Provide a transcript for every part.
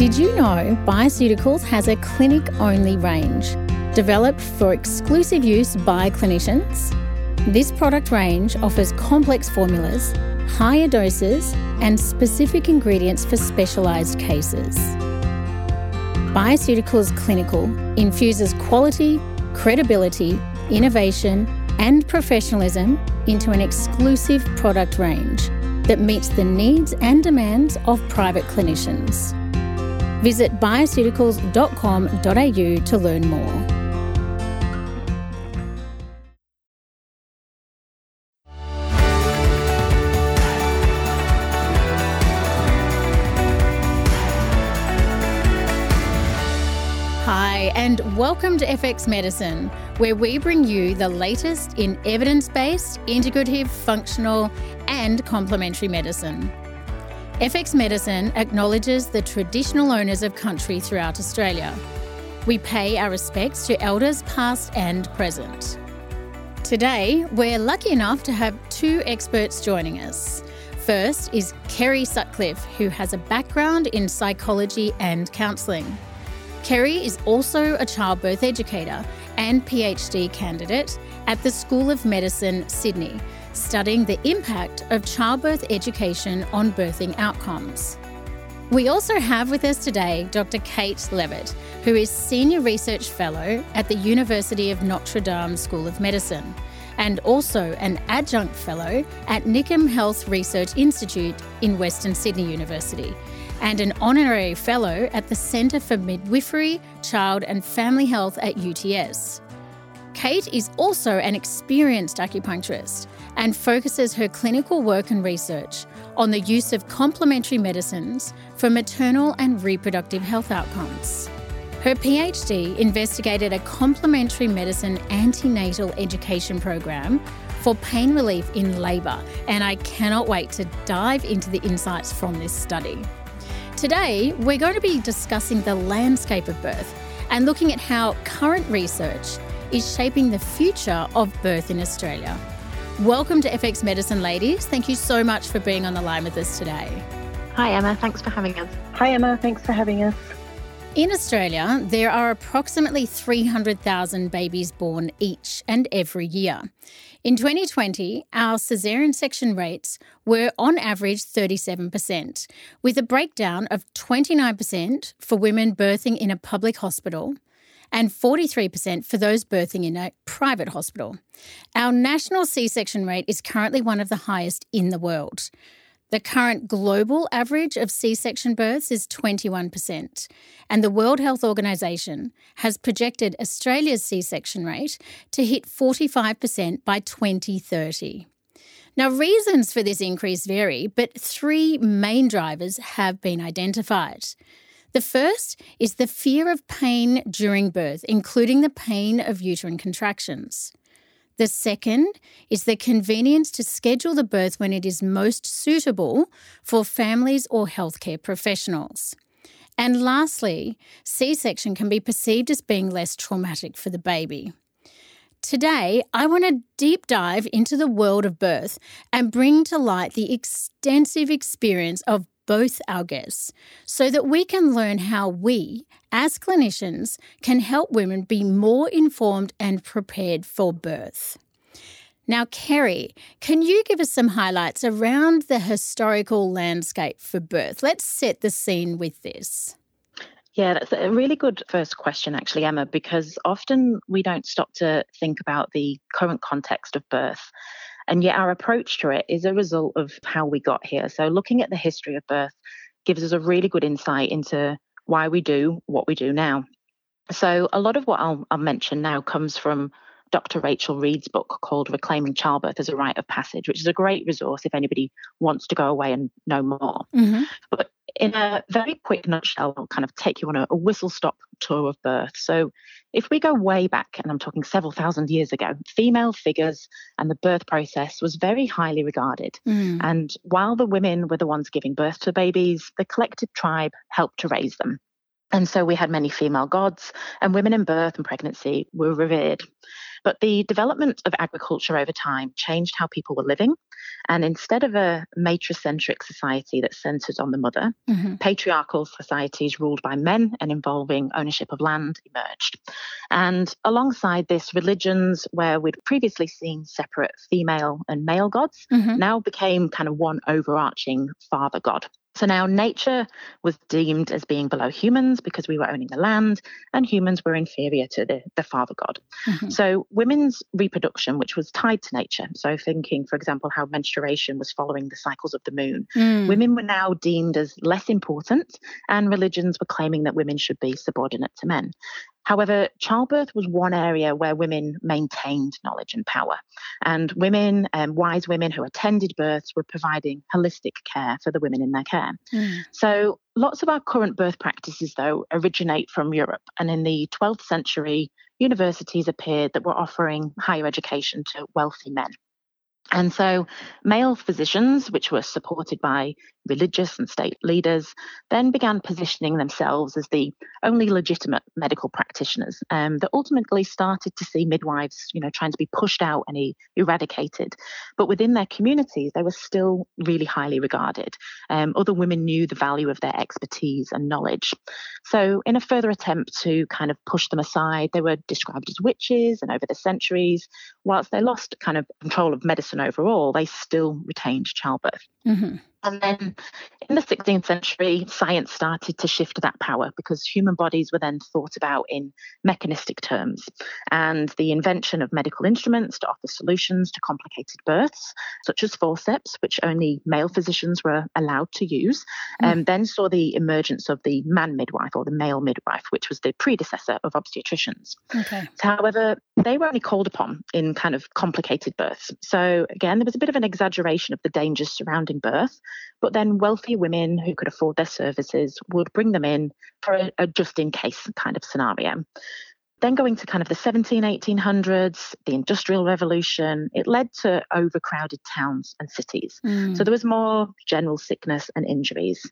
Did you know Bioceuticals has a clinic only range developed for exclusive use by clinicians? This product range offers complex formulas, higher doses, and specific ingredients for specialised cases. Bioceuticals Clinical infuses quality, credibility, innovation, and professionalism into an exclusive product range that meets the needs and demands of private clinicians. Visit bioceuticals.com.au to learn more. Hi, and welcome to FX Medicine, where we bring you the latest in evidence based, integrative, functional, and complementary medicine. FX Medicine acknowledges the traditional owners of country throughout Australia. We pay our respects to elders past and present. Today, we're lucky enough to have two experts joining us. First is Kerry Sutcliffe, who has a background in psychology and counselling. Kerry is also a childbirth educator and PhD candidate at the School of Medicine, Sydney, studying the impact of childbirth education on birthing outcomes. We also have with us today Dr. Kate Levett, who is Senior Research Fellow at the University of Notre Dame School of Medicine and also an Adjunct Fellow at NICM Health Research Institute in Western Sydney University and an honorary fellow at the Centre for Midwifery, Child and Family Health at UTS. Kate is also an experienced acupuncturist and focuses her clinical work and research on the use of complementary medicines for maternal and reproductive health outcomes. Her PhD investigated a complementary medicine antenatal education program for pain relief in labour, and I cannot wait to dive into the insights from this study. Today, we're going to be discussing the landscape of birth and looking at how current research is shaping the future of birth in Australia. Welcome to FX Medicine, ladies. Thank you so much for being on the line with us today. Hi, Emma. Thanks for having us. Hi, Emma. Thanks for having us. In Australia, there are approximately 300,000 babies born each and every year. In 2020, our caesarean section rates were on average 37%, with a breakdown of 29% for women birthing in a public hospital and 43% for those birthing in a private hospital. Our national C section rate is currently one of the highest in the world. The current global average of C section births is 21%, and the World Health Organization has projected Australia's C section rate to hit 45% by 2030. Now, reasons for this increase vary, but three main drivers have been identified. The first is the fear of pain during birth, including the pain of uterine contractions. The second is the convenience to schedule the birth when it is most suitable for families or healthcare professionals. And lastly, C section can be perceived as being less traumatic for the baby. Today, I want to deep dive into the world of birth and bring to light the extensive experience of both our guests so that we can learn how we, as clinicians, can help women be more informed and prepared for birth. Now, Kerry, can you give us some highlights around the historical landscape for birth? Let's set the scene with this. Yeah, that's a really good first question, actually, Emma, because often we don't stop to think about the current context of birth. And yet, our approach to it is a result of how we got here. So, looking at the history of birth gives us a really good insight into why we do what we do now. So, a lot of what I'll, I'll mention now comes from Dr. Rachel Reed's book called Reclaiming Childbirth as a Rite of Passage, which is a great resource if anybody wants to go away and know more. Mm-hmm. But in a very quick nutshell, I'll kind of take you on a, a whistle stop tour of birth. So, if we go way back, and I'm talking several thousand years ago, female figures and the birth process was very highly regarded. Mm. And while the women were the ones giving birth to babies, the collective tribe helped to raise them. And so we had many female gods, and women in birth and pregnancy were revered. But the development of agriculture over time changed how people were living. And instead of a matricentric society that centered on the mother, mm-hmm. patriarchal societies ruled by men and involving ownership of land emerged. And alongside this, religions where we'd previously seen separate female and male gods mm-hmm. now became kind of one overarching father god. So now nature was deemed as being below humans because we were owning the land, and humans were inferior to the, the father god. Mm-hmm. So women's reproduction, which was tied to nature, so thinking, for example, how menstruation was following the cycles of the moon, mm. women were now deemed as less important, and religions were claiming that women should be subordinate to men. However, childbirth was one area where women maintained knowledge and power. And women, um, wise women who attended births, were providing holistic care for the women in their care. Mm. So lots of our current birth practices, though, originate from Europe. And in the 12th century, universities appeared that were offering higher education to wealthy men. And so, male physicians, which were supported by religious and state leaders, then began positioning themselves as the only legitimate medical practitioners um, that ultimately started to see midwives, you know, trying to be pushed out and eradicated. But within their communities, they were still really highly regarded. Um, other women knew the value of their expertise and knowledge. So, in a further attempt to kind of push them aside, they were described as witches, and over the centuries, whilst they lost kind of control of medicine overall, they still retained childbirth. Mm-hmm. And then in the 16th century, science started to shift that power because human bodies were then thought about in mechanistic terms. And the invention of medical instruments to offer solutions to complicated births, such as forceps, which only male physicians were allowed to use, mm. and then saw the emergence of the man midwife or the male midwife, which was the predecessor of obstetricians. Okay. However, they were only called upon in kind of complicated births. So again, there was a bit of an exaggeration of the dangers surrounding birth. But then wealthy women who could afford their services would bring them in for a, a just in case kind of scenario. Then going to kind of the 17, 1800s, the Industrial Revolution, it led to overcrowded towns and cities. Mm. So there was more general sickness and injuries.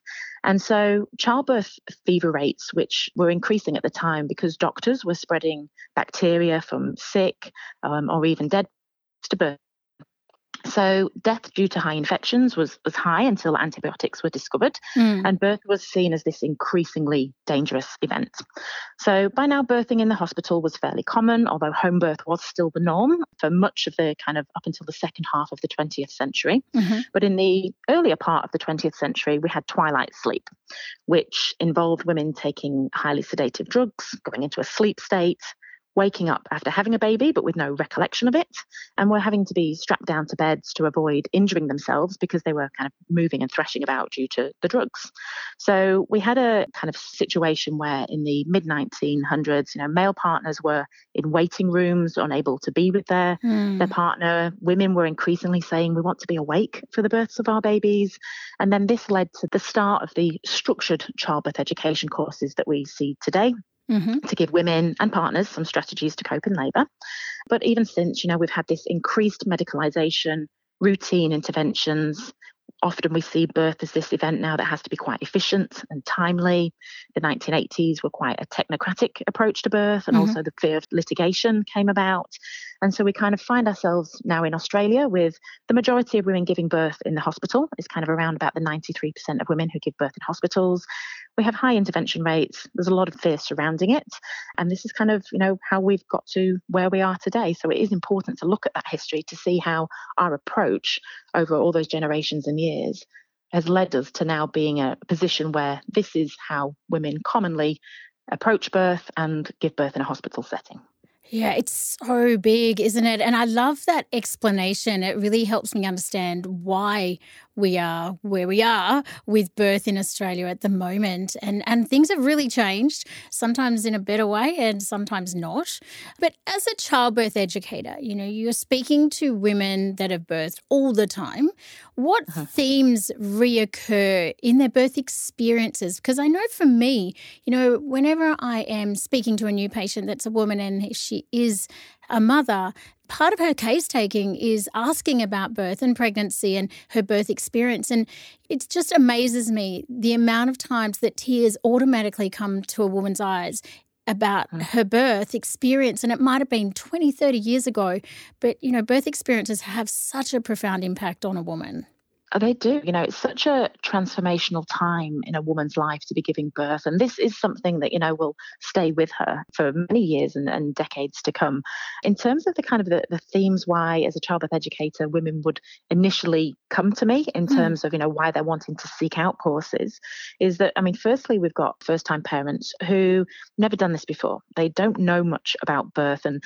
And so childbirth fever rates, which were increasing at the time because doctors were spreading bacteria from sick um, or even dead to birth so death due to high infections was, was high until antibiotics were discovered, mm. and birth was seen as this increasingly dangerous event. So by now, birthing in the hospital was fairly common, although home birth was still the norm for much of the kind of up until the second half of the 20th century. Mm-hmm. But in the earlier part of the 20th century, we had twilight sleep, which involved women taking highly sedative drugs, going into a sleep state, waking up after having a baby but with no recollection of it and were having to be strapped down to beds to avoid injuring themselves because they were kind of moving and thrashing about due to the drugs. So we had a kind of situation where in the mid 1900s, you know, male partners were in waiting rooms, unable to be with their mm. their partner. Women were increasingly saying we want to be awake for the births of our babies, and then this led to the start of the structured childbirth education courses that we see today mm-hmm. to give women and partners some strategies to cope in labour. But even since, you know, we've had this increased medicalisation, routine interventions, often we see birth as this event now that has to be quite efficient and timely. The 1980s were quite a technocratic approach to birth, and mm-hmm. also the fear of litigation came about. And so we kind of find ourselves now in Australia with the majority of women giving birth in the hospital is kind of around about the 93% of women who give birth in hospitals. We have high intervention rates. There's a lot of fear surrounding it. And this is kind of, you know, how we've got to where we are today. So it is important to look at that history to see how our approach over all those generations and years has led us to now being a position where this is how women commonly approach birth and give birth in a hospital setting. Yeah, it's so big, isn't it? And I love that explanation. It really helps me understand why we are where we are with birth in Australia at the moment. And, and things have really changed, sometimes in a better way and sometimes not. But as a childbirth educator, you know, you're speaking to women that have birthed all the time. What uh-huh. themes reoccur in their birth experiences? Because I know for me, you know, whenever I am speaking to a new patient that's a woman and she is a mother, part of her case taking is asking about birth and pregnancy and her birth experience. And it just amazes me the amount of times that tears automatically come to a woman's eyes about mm. her birth experience and it might have been 20 30 years ago but you know birth experiences have such a profound impact on a woman they do. You know, it's such a transformational time in a woman's life to be giving birth. And this is something that, you know, will stay with her for many years and, and decades to come. In terms of the kind of the, the themes why, as a childbirth educator, women would initially come to me in mm. terms of, you know, why they're wanting to seek out courses, is that, I mean, firstly, we've got first time parents who never done this before. They don't know much about birth. And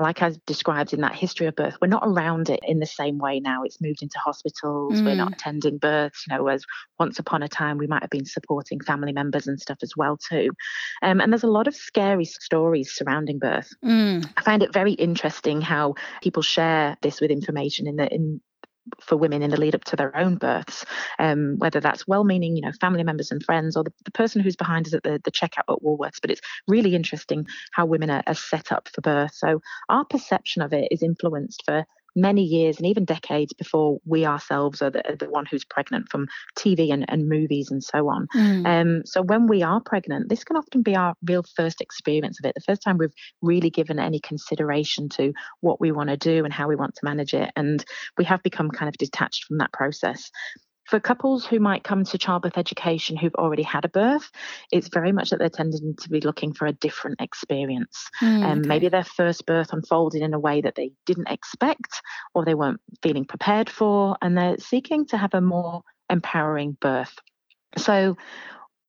like I described in that history of birth, we're not around it in the same way now. It's moved into hospitals. Mm. We're not mm. attending births, you know, as once upon a time we might have been supporting family members and stuff as well too. Um, and there's a lot of scary stories surrounding birth. Mm. I find it very interesting how people share this with information in the in for women in the lead up to their own births, um, whether that's well-meaning, you know, family members and friends, or the, the person who's behind us at the, the checkout at Woolworths. But it's really interesting how women are, are set up for birth. So our perception of it is influenced for many years and even decades before we ourselves are the, the one who's pregnant from TV and, and movies and so on. Mm. Um, so when we are pregnant, this can often be our real first experience of it, the first time we've really given any consideration to what we want to do and how we want to manage it. And we have become kind of detached from that process for couples who might come to childbirth education who've already had a birth, it's very much that they're tending to be looking for a different experience. Mm, um, okay. Maybe their first birth unfolded in a way that they didn't expect or they weren't feeling prepared for, and they're seeking to have a more empowering birth. So,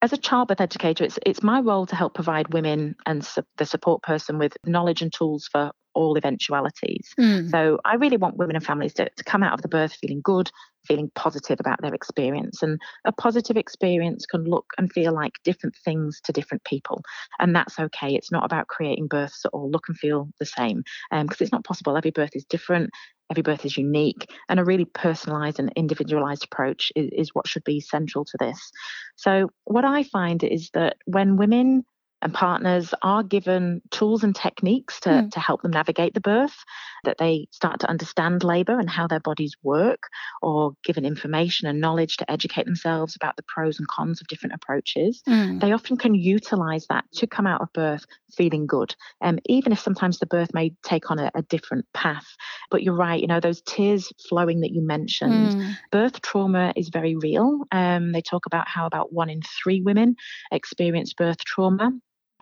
as a childbirth educator, it's it's my role to help provide women and su- the support person with knowledge and tools for all eventualities. Mm. So I really want women and families to, to come out of the birth feeling good, feeling positive about their experience. And a positive experience can look and feel like different things to different people. And that's okay. It's not about creating births that all look and feel the same because um, it's not possible. Every birth is different. Every birth is unique, and a really personalised and individualised approach is, is what should be central to this. So, what I find is that when women and partners are given tools and techniques to, mm. to help them navigate the birth, that they start to understand labour and how their bodies work, or given information and knowledge to educate themselves about the pros and cons of different approaches. Mm. They often can utilise that to come out of birth feeling good, um, even if sometimes the birth may take on a, a different path. But you're right, you know, those tears flowing that you mentioned, mm. birth trauma is very real. Um, they talk about how about one in three women experience birth trauma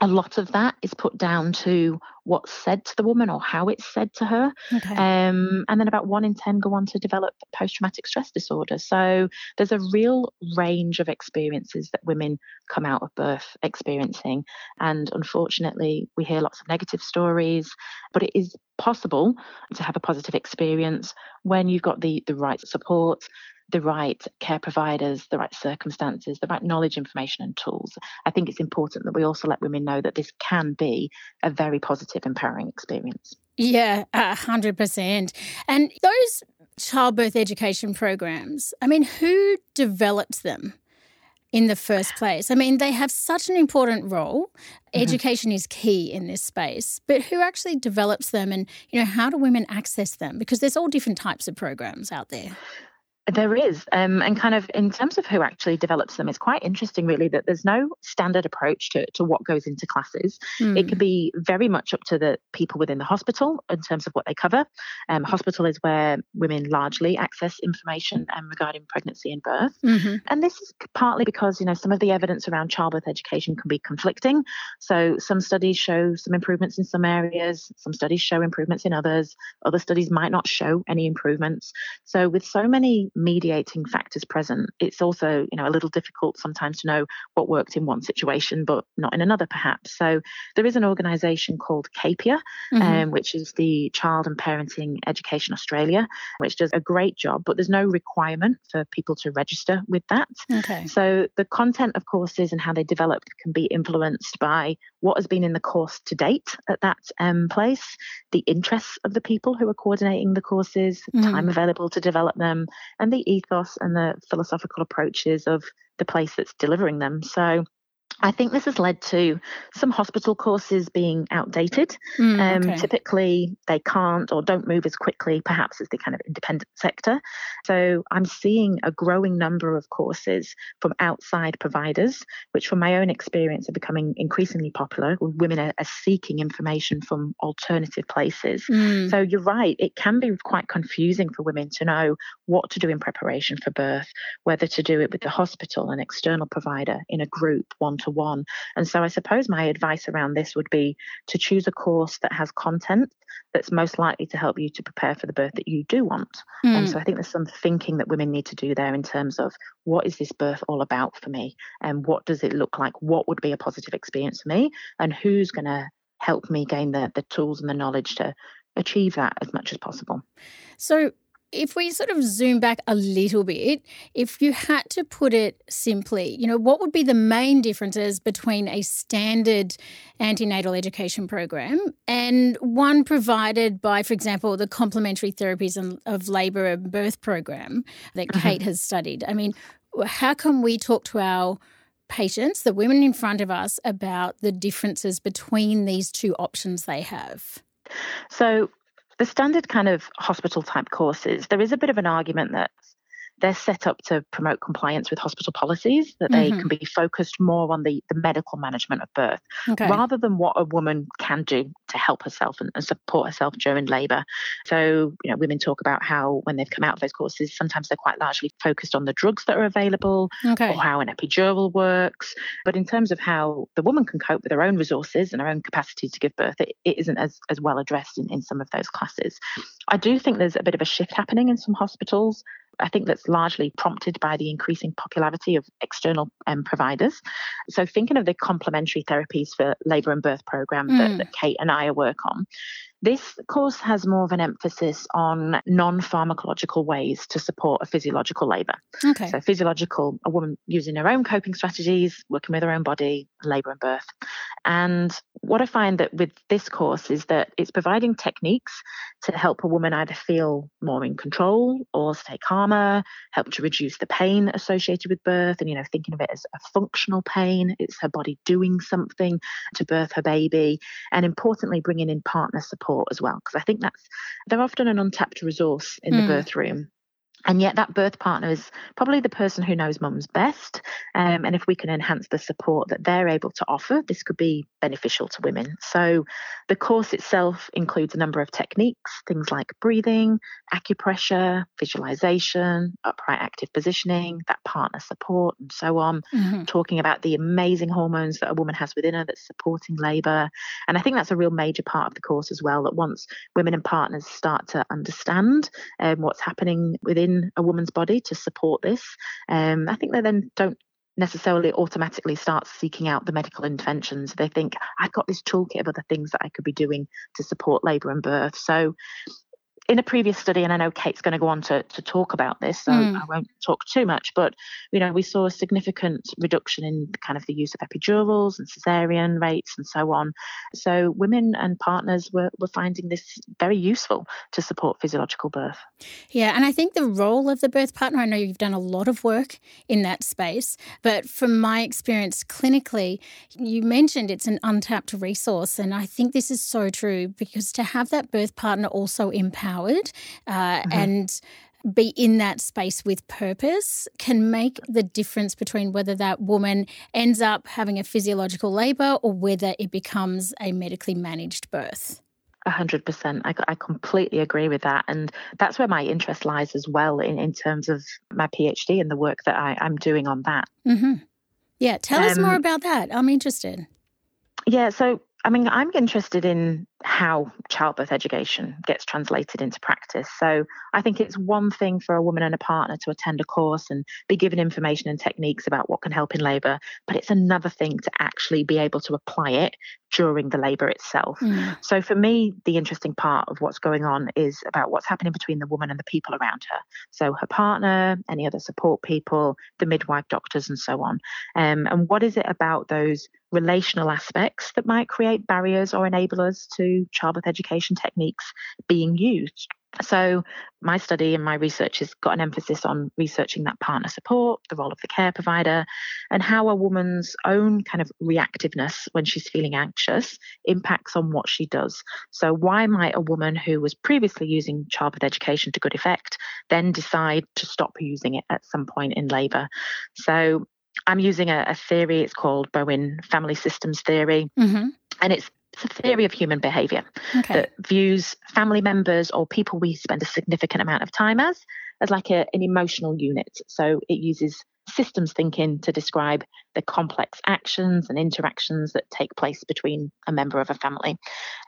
a lot of that is put down to what's said to the woman or how it's said to her. Okay. Um, and then about one in 10 go on to develop post traumatic stress disorder. So there's a real range of experiences that women come out of birth experiencing. And unfortunately, we hear lots of negative stories, but it is possible to have a positive experience when you've got the, the right support the right care providers, the right circumstances, the right knowledge, information, and tools. I think it's important that we also let women know that this can be a very positive, empowering experience. Yeah, a hundred percent. And those childbirth education programs, I mean, who developed them? in the first place. I mean, they have such an important role. Mm-hmm. Education is key in this space, but who actually develops them and, you know, how do women access them? Because there's all different types of programs out there. There is. Um, and kind of in terms of who actually develops them, it's quite interesting, really, that there's no standard approach to, to what goes into classes. Mm. It can be very much up to the people within the hospital in terms of what they cover. Um, hospital is where women largely access information um, regarding pregnancy and birth. Mm-hmm. And this is partly because, you know, some of the evidence around childbirth education can be conflicting. So some studies show some improvements in some areas, some studies show improvements in others, other studies might not show any improvements. So with so many mediating factors present, it's also, you know, a little difficult sometimes to know what worked in one situation but not in another, perhaps. So there is an organisation called CAPEA, mm-hmm. um, which is the Child and Parenting Education Australia, which does a great job, but there's no requirement for people to register with that. Okay. So the content of courses and how they develop can be influenced by what has been in the course to date at that um, place, the interests of the people who are coordinating the courses, mm. time available to develop them, and the ethos and the philosophical approaches of the place that's delivering them. So I think this has led to some hospital courses being outdated. Mm, um. Typically, they can't or don't move as quickly, perhaps, as the kind of independent sector. So, I'm seeing a growing number of courses from outside providers, which, from my own experience, are becoming increasingly popular. Women are, are seeking information from alternative places. Mm, So, you're right, it can be quite confusing for women to know what to do in preparation for birth, whether to do it with the hospital, an external provider, in a group, one to one. And so I suppose my advice around this would be to choose a course that has content that's most likely to help you to prepare for the birth that you do want. And mm. so I think there's some thinking that women need to do there in terms of what is this birth all about for me? And what does it look like? What would be a positive experience for me? And who's going to help me gain the, the tools and the knowledge to achieve that as much as possible? So, if we sort of zoom back a little bit, if you had to put it simply, you know, what would be the main differences between a standard antenatal education program and one provided by, for example, the complementary therapies of labour and birth program that Mhm. Kate has studied? I mean, how can we talk to our patients, the women in front of us, about the differences between these two options they have? So, the standard kind of hospital type courses, there is a bit of an argument that they're set up to promote compliance with hospital policies, that they Mhm. can be focused more on the, the medical management of birth Okay. rather than what a woman can do to help herself and, and support herself during labour. So, you know, women talk about how when they've come out of those courses, sometimes they're quite largely focused on the drugs that are available Okay. or how an epidural works. But in terms of how the woman can cope with her own resources and her own capacity to give birth, it, it isn't as, as well addressed in, in some of those classes. I do think there's a bit of a shift happening in some hospitals. I think that's largely prompted by the increasing popularity of external um, providers. So, thinking of the complementary therapies for labour and birth program Mm. that, that Kate and I work on, this course has more of an emphasis on non pharmacological ways to support a physiological labour. Okay. So, physiological, a woman using her own coping strategies, working with her own body, labour and birth. And what I find that with this course is that it's providing techniques to help a woman either feel more in control or stay calmer, help to reduce the pain associated with birth, and you know, thinking of it as a functional pain. It's her body doing something to birth her baby, and importantly, bringing in partner support as well, because I think that's they're often an untapped resource in Mm. the birth room. And yet, that birth partner is probably the person who knows mums best. Um, and if we can enhance the support that they're able to offer, this could be beneficial to women. So, the course itself includes a number of techniques, things like breathing, acupressure, visualization, upright active positioning, that partner support, and so on. Mhm. Talking about the amazing hormones that a woman has within her that's supporting labour. And I think that's a real major part of the course as well. That once women and partners start to understand um, what's happening within a woman's body to support this, um, I think they then don't necessarily automatically start seeking out the medical interventions. They think, I've got this toolkit of other things that I could be doing to support labour and birth. So, in a previous study, and I know Kate's going to go on to, to talk about this, so Mm. I won't talk too much, but you know, we saw a significant reduction in kind of the use of epidurals and cesarean rates and so on. So women and partners were, were finding this very useful to support physiological birth. Yeah, and I think the role of the birth partner, I know you've done a lot of work in that space, but from my experience clinically, you mentioned it's an untapped resource. And I think this is so true because to have that birth partner also empowered uh, and be in that space with purpose can make the difference between whether that woman ends up having a physiological labour or whether it becomes a medically managed birth. A hundred percent. I, I completely agree with that. And that's where my interest lies as well in, in terms of my PhD and the work that I, I'm doing on that. hmm Yeah, tell us more Um, about that. I'm interested. Yeah, so I mean, I'm interested in how childbirth education gets translated into practice. So I think it's one thing for a woman and a partner to attend a course and be given information and techniques about what can help in labour, but it's another thing to actually be able to apply it during the labour itself. Mm. So for me, the interesting part of what's going on is about what's happening between the woman and the people around her. So her partner, any other support people, the midwife, doctors, and so on. Um, and what is it about those relational aspects that might create barriers or enable us to to childbirth education techniques being used. So, my study and my research has got an emphasis on researching that partner support, the role of the care provider, and how a woman's own kind of reactiveness when she's feeling anxious impacts on what she does. So, why might a woman who was previously using childbirth education to good effect then decide to stop using it at some point in labour? So, I'm using a, a theory, it's called Bowen Family Systems Theory. Mm-hmm. And it's theory of human behavior okay. that views family members or people we spend a significant amount of time as as like a, an emotional unit. So it uses systems thinking to describe the complex actions and interactions that take place between a member of a family.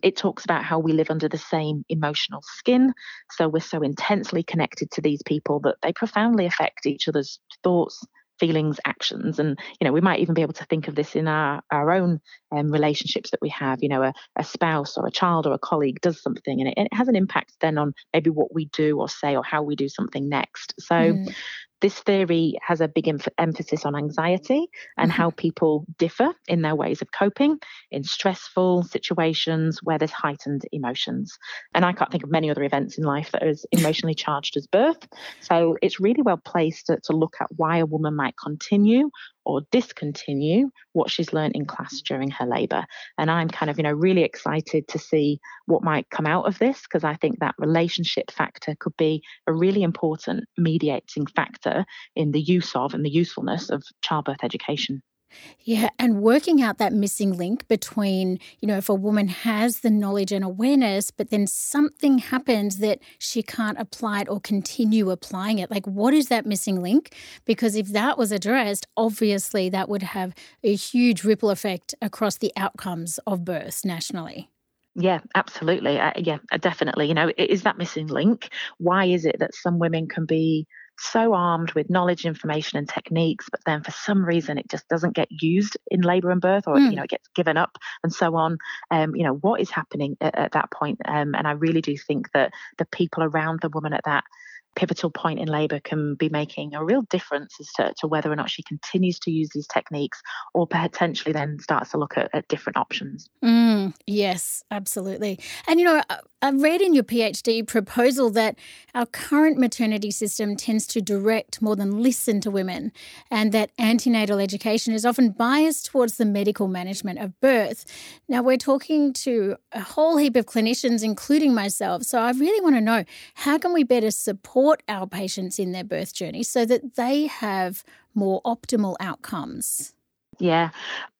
It talks about how we live under the same emotional skin. So we're so intensely connected to these people that they profoundly affect each other's thoughts, feelings, actions. And, you know, we might even be able to think of this in our, our own um, relationships that we have. You know, a, a spouse or a child or a colleague does something and it, it has an impact then on maybe what we do or say or how we do something next. So mm this theory has a big em- emphasis on anxiety and mm-hmm. how people differ in their ways of coping in stressful situations where there's heightened emotions. And I can't think of many other events in life that are as emotionally charged as birth. So it's really well placed to, to look at why a woman might continue or discontinue what she's learned in class during her labour. And I'm kind of, you know, really excited to see what might come out of this because I think that relationship factor could be a really important mediating factor in the use of and the usefulness of childbirth education. Yeah, and working out that missing link between, you know, if a woman has the knowledge and awareness, but then something happens that she can't apply it or continue applying it. Like, what is that missing link? Because if that was addressed, obviously that would have a huge ripple effect across the outcomes of births nationally. Yeah, absolutely. Uh, yeah, definitely. You know, is that missing link? Why is it that some women can be so armed with knowledge, information, and techniques, but then for some reason it just doesn't get used in labour and birth, or mm. you know, it gets given up and so on. Um, you know, what is happening at, at that point? Um, and I really do think that the people around the woman at that pivotal point in labour can be making a real difference as to, to, whether or not she continues to use these techniques or potentially then starts to look at, at different options. Mm, yes, absolutely. And you know, I read in your PhD proposal that our current maternity system tends to direct more than listen to women, and that antenatal education is often biased towards the medical management of birth. Now, we're talking to a whole heap of clinicians, including myself, so I really want to know how can we better support our patients in their birth journey so that they have more optimal outcomes? Yeah,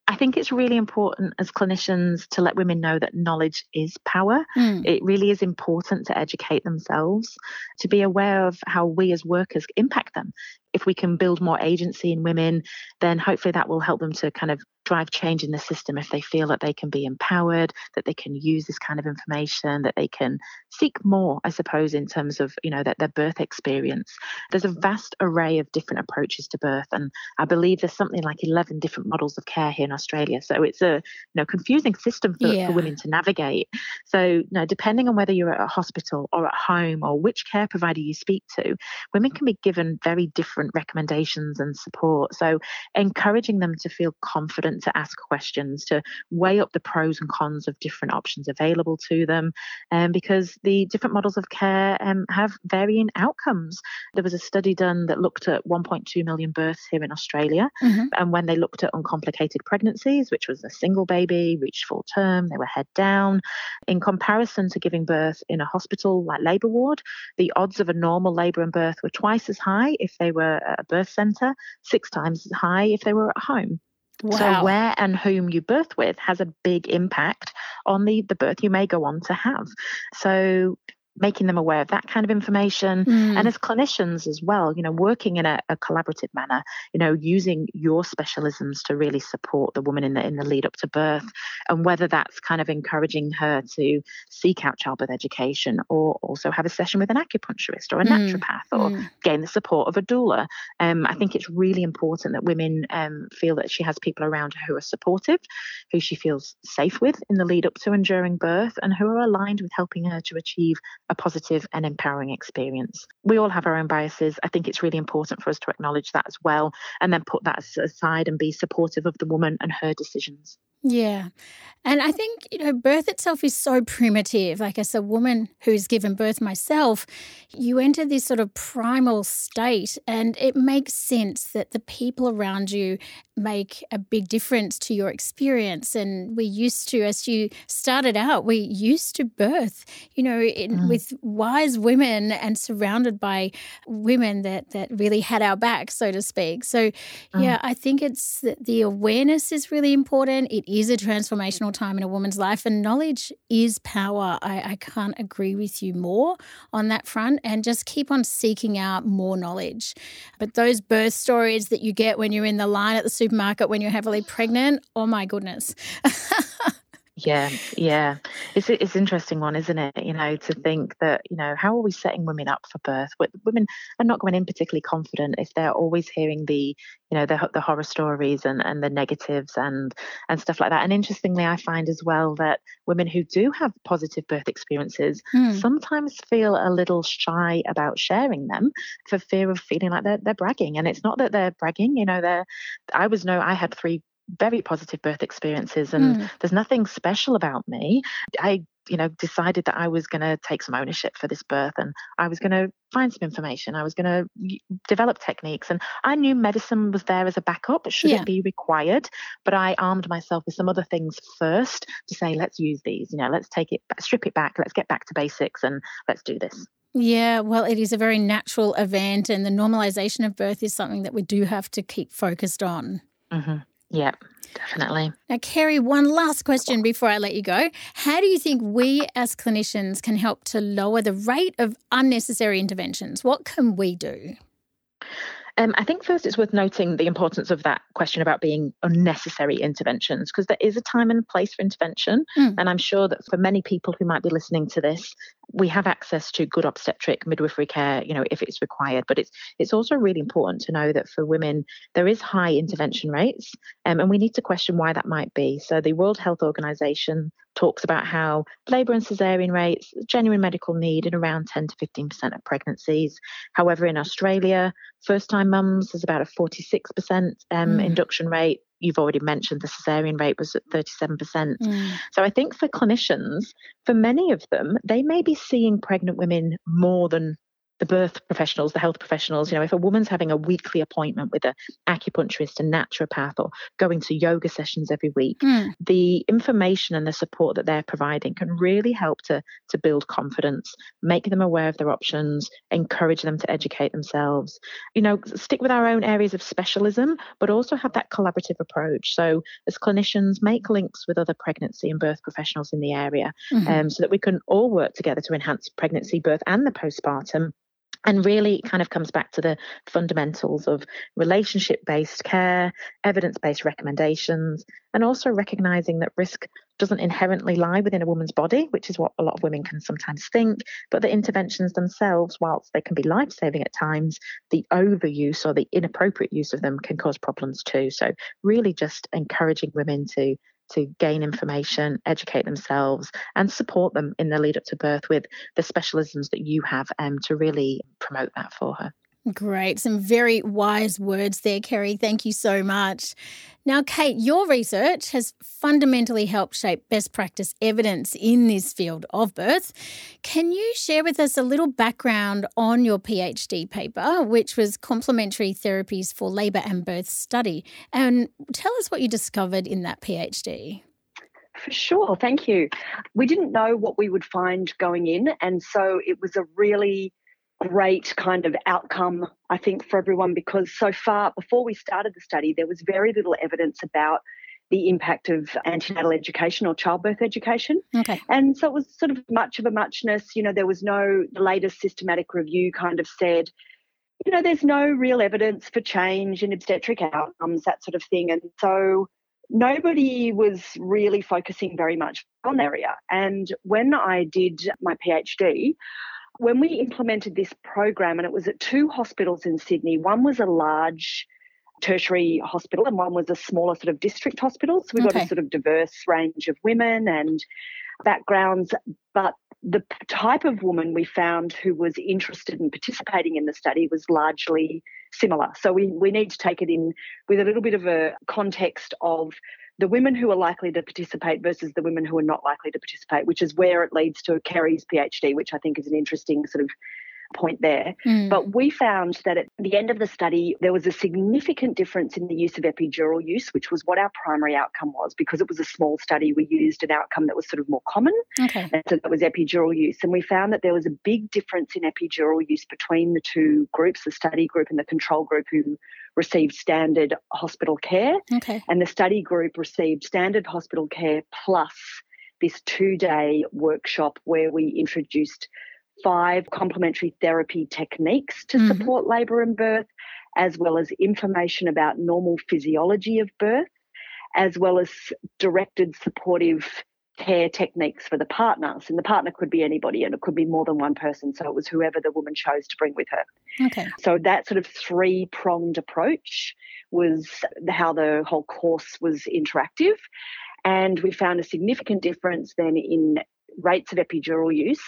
I think it's really important as clinicians to let women know that knowledge is power. Mm. It really is important to educate themselves, to be aware of how we as workers impact them if we can build more agency in women, then hopefully that will help them to kind of drive change in the system if they feel that they can be empowered, that they can use this kind of information, that they can seek more, I suppose, in terms of, you know, that their birth experience. There's a vast array of different approaches to birth. And I believe there's something like 11 different models of care here in Australia. So it's a, you know, confusing system for, yeah. for women to navigate. So, you know, depending on whether you're at a hospital or at home or which care provider you speak to, women can be given very different different recommendations and support. So, encouraging them to feel confident to ask questions, to weigh up the pros and cons of different options available to them, um, because the different models of care um, have varying outcomes. There was a study done that looked at 1.2 million births here in Australia, mm-hmm. and when they looked at uncomplicated pregnancies, which was a single baby, reached full term, they were head down, in comparison to giving birth in a hospital like labour ward, the odds of a normal labour and birth were twice as high if they were at a birth centre, six times as high if they were at home. Wow. So where and whom you birth with has a big impact on the, the birth you may go on to have. So making them aware of that kind of information mm. and as clinicians as well you know working in a, a, collaborative manner you know using your specialisms to really support the woman in the in the lead up to birth and whether that's kind of encouraging her to seek out childbirth education or also have a session with an acupuncturist or a mm. naturopath or mm. gain the support of a doula um, i think it's really important that women um, feel that she has people around her who are supportive who she feels safe with in the lead up to and during birth and who are aligned with helping her to achieve a positive and empowering experience. We all have our own biases. I think it's really important for us to acknowledge that as well and then put that aside and be supportive of the woman and her decisions. Yeah. And I think, you know, birth itself is so primitive. Like, as a woman who's given birth myself, you enter this sort of primal state, and it makes sense that the people around you make a big difference to your experience. And we used to, as you started out, we used to birth, you know, in, mm. with wise women and surrounded by women that, that really had our back, so to speak. So, mm. yeah, I think it's the awareness is really important. It is a transformational time in a woman's life, and knowledge is power. I, I can't agree with you more on that front, and just keep on seeking out more knowledge. But those birth stories that you get when you're in the line at the supermarket when you're heavily pregnant, oh my goodness. Yeah, yeah. It's it's interesting one, isn't it? You know, to think that you know how are we setting women up for birth? Women are not going in particularly confident if they're always hearing the you know the the horror stories and and the negatives and and stuff like that. And interestingly, I find as well that women who do have positive birth experiences mm. sometimes feel a little shy about sharing them for fear of feeling like they're they're bragging. And it's not that they're bragging. You know, they're. I was no. I had three very positive birth experiences and mm. there's nothing special about me. I you know decided that I was going to take some ownership for this birth and I was going to find some information I was going to develop techniques and I knew medicine was there as a backup should yeah. it be required but I armed myself with some other things first to say let's use these you know let's take it strip it back let's get back to basics and let's do this yeah, well, it is a very natural event, and the normalization of birth is something that we do have to keep focused on. Mm-hmm. Yeah, definitely. Now, Kerry, one last question before I let you go. How do you think we as clinicians can help to lower the rate of unnecessary interventions? What can we do? Um, I think first it's worth noting the importance of that question about being unnecessary interventions, because there is a time and place for intervention. Mm. And I'm sure that for many people who might be listening to this, we have access to good obstetric midwifery care, you know, if it's required. But it's it's also really important to know that for women there is high intervention rates, um, and we need to question why that might be. So the World Health Organization talks about how labour and caesarean rates, genuine medical need in around 10 to 15% of pregnancies. However, in Australia, first time mums, there's about a 46% um, mm. induction rate. You've already mentioned the caesarean rate was at 37%. Mm. So I think for clinicians, for many of them, they may be seeing pregnant women more than the birth professionals, the health professionals, you know, if a woman's having a weekly appointment with an acupuncturist, a naturopath, or going to yoga sessions every week, mm. the information and the support that they're providing can really help to, to build confidence, make them aware of their options, encourage them to educate themselves. You know, stick with our own areas of specialism, but also have that collaborative approach. So, as clinicians, make links with other pregnancy and birth professionals in the area mm-hmm. um, so that we can all work together to enhance pregnancy, birth, and the postpartum and really it kind of comes back to the fundamentals of relationship based care, evidence based recommendations, and also recognizing that risk doesn't inherently lie within a woman's body, which is what a lot of women can sometimes think, but the interventions themselves, whilst they can be life saving at times, the overuse or the inappropriate use of them can cause problems too. So, really just encouraging women to to gain information, educate themselves, and support them in the lead up to birth with the specialisms that you have um, to really promote that for her. Great. Some very wise words there, Kerry. Thank you so much. Now, Kate, your research has fundamentally helped shape best practice evidence in this field of birth. Can you share with us a little background on your PhD paper, which was Complementary Therapies for Labour and Birth Study? And tell us what you discovered in that PhD. For sure. Thank you. We didn't know what we would find going in. And so it was a really great kind of outcome, I think, for everyone because so far, before we started the study, there was very little evidence about the impact of antenatal education or childbirth education. Okay. And so it was sort of much of a muchness. You know, there was no, the latest systematic review kind of said, you know, there's no real evidence for change in obstetric outcomes, that sort of thing. And so nobody was really focusing very much on area. And when I did my PhD, when we implemented this program, and it was at two hospitals in Sydney, one was a large tertiary hospital and one was a smaller sort of district hospital. So we okay. got a sort of diverse range of women and backgrounds, but the type of woman we found who was interested in participating in the study was largely similar. So we, we need to take it in with a little bit of a context of the women who are likely to participate versus the women who are not likely to participate, which is where it leads to Kerry's PhD, which I think is an interesting sort of point there. Mm. But we found that at the end of the study, there was a significant difference in the use of epidural use, which was what our primary outcome was. Because it was a small study, we used an outcome that was sort of more common. Okay. And so that was epidural use. And we found that there was a big difference in epidural use between the two groups, the study group and the control group, who received standard hospital care. Okay. And the study group received standard hospital care plus this two day workshop where we introduced five complementary therapy techniques to mm-hmm. support labour and birth, as well as information about normal physiology of birth, as well as directed supportive care techniques for the partners. And the partner could be anybody and it could be more than one person. So it was whoever the woman chose to bring with her. Okay. So that sort of three pronged approach was how the whole course was interactive. And we found a significant difference then in rates of epidural use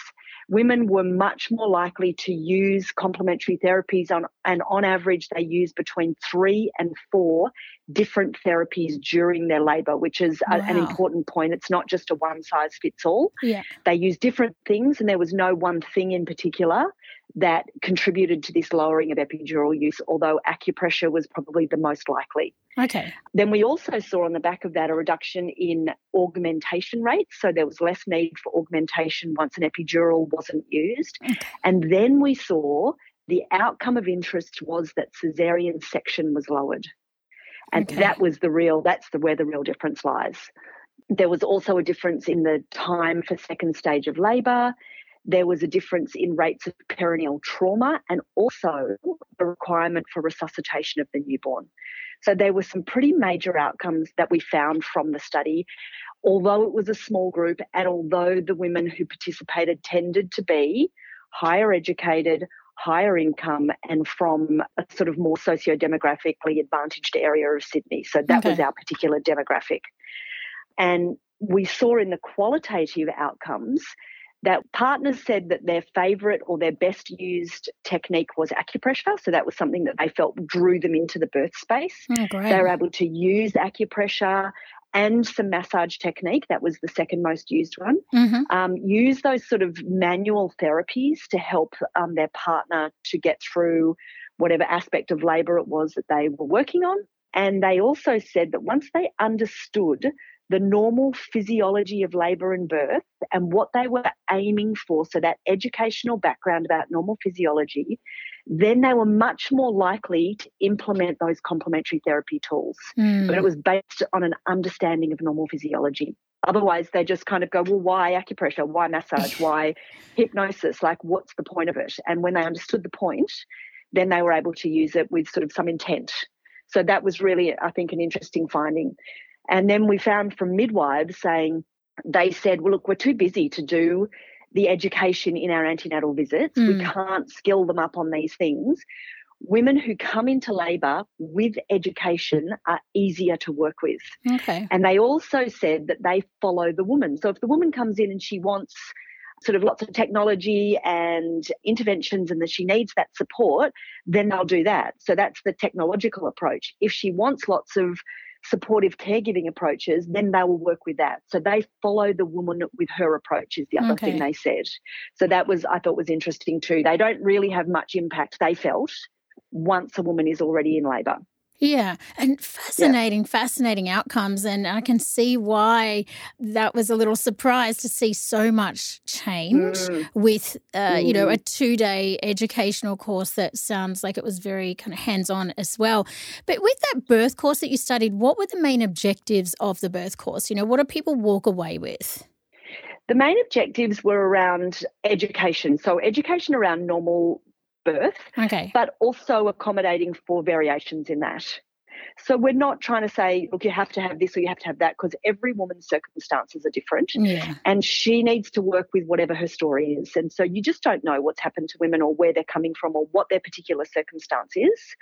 women were much more likely to use complementary therapies on, and on average they use between three and four different therapies during their labor which is wow. a, an important point it's not just a one size fits all yeah. they use different things and there was no one thing in particular that contributed to this lowering of epidural use, although acupressure was probably the most likely. Okay. Then we also saw on the back of that a reduction in augmentation rates. So there was less need for augmentation once an epidural wasn't used. Okay. And then we saw the outcome of interest was that cesarean section was lowered. And okay. that was the real, that's the where the real difference lies. There was also a difference in the time for second stage of labour there was a difference in rates of perineal trauma and also the requirement for resuscitation of the newborn. So there were some pretty major outcomes that we found from the study. Although it was a small group, and although the women who participated tended to be higher educated, higher income, and from a sort of more socio-demographically advantaged area of Sydney. So that okay. was our particular demographic. And we saw in the qualitative outcomes that partners said that their favourite or their best used technique was acupressure. So that was something that they felt drew them into the birth space. Oh, they were able to use acupressure and some massage technique. That was the second most used one. Mm-hmm. Um, use those sort of manual therapies to help um, their partner to get through whatever aspect of labour it was that they were working on. And they also said that once they understood the normal physiology of labour and birth and what they were aiming for, so that educational background about normal physiology, then they were much more likely to implement those complementary therapy tools. Mm. But it was based on an understanding of normal physiology. Otherwise, they just kind of go, well, why acupressure? Why massage? Why hypnosis? Like, what's the point of it? And when they understood the point, then they were able to use it with sort of some intent. So that was really, I think, an interesting finding. And then we found from midwives saying, they said, well, look, we're too busy to do the education in our antenatal visits. Mm. We can't skill them up on these things. Women who come into labour with education are easier to work with. Okay. And they also said that they follow the woman. So if the woman comes in and she wants sort of lots of technology and interventions and that she needs that support, then they'll do that. So that's the technological approach. If she wants lots of supportive caregiving approaches, then they will work with that. So they follow the woman with her approach is the other okay. thing they said. So that was I thought was interesting too. They don't really have much impact they felt once a woman is already in labour. Yeah, and fascinating, yeah. fascinating outcomes. And I can see why that was a little surprise to see so much change mm. with, uh, mm. you know, a mm. two day educational course that sounds like it was very kind of hands on as well. But with that birth course that you studied, what were the main objectives of the birth course? You know, what do people walk away with? The main objectives were around education. So, education around normal birth, okay. but also accommodating for variations in that. So we're not trying to say, look, you have to have this or you have to have that, because every woman's circumstances are different. Yeah. And she needs to work with whatever her story is. And so you just don't know what's happened to women or where they're coming from or what their particular circumstance is.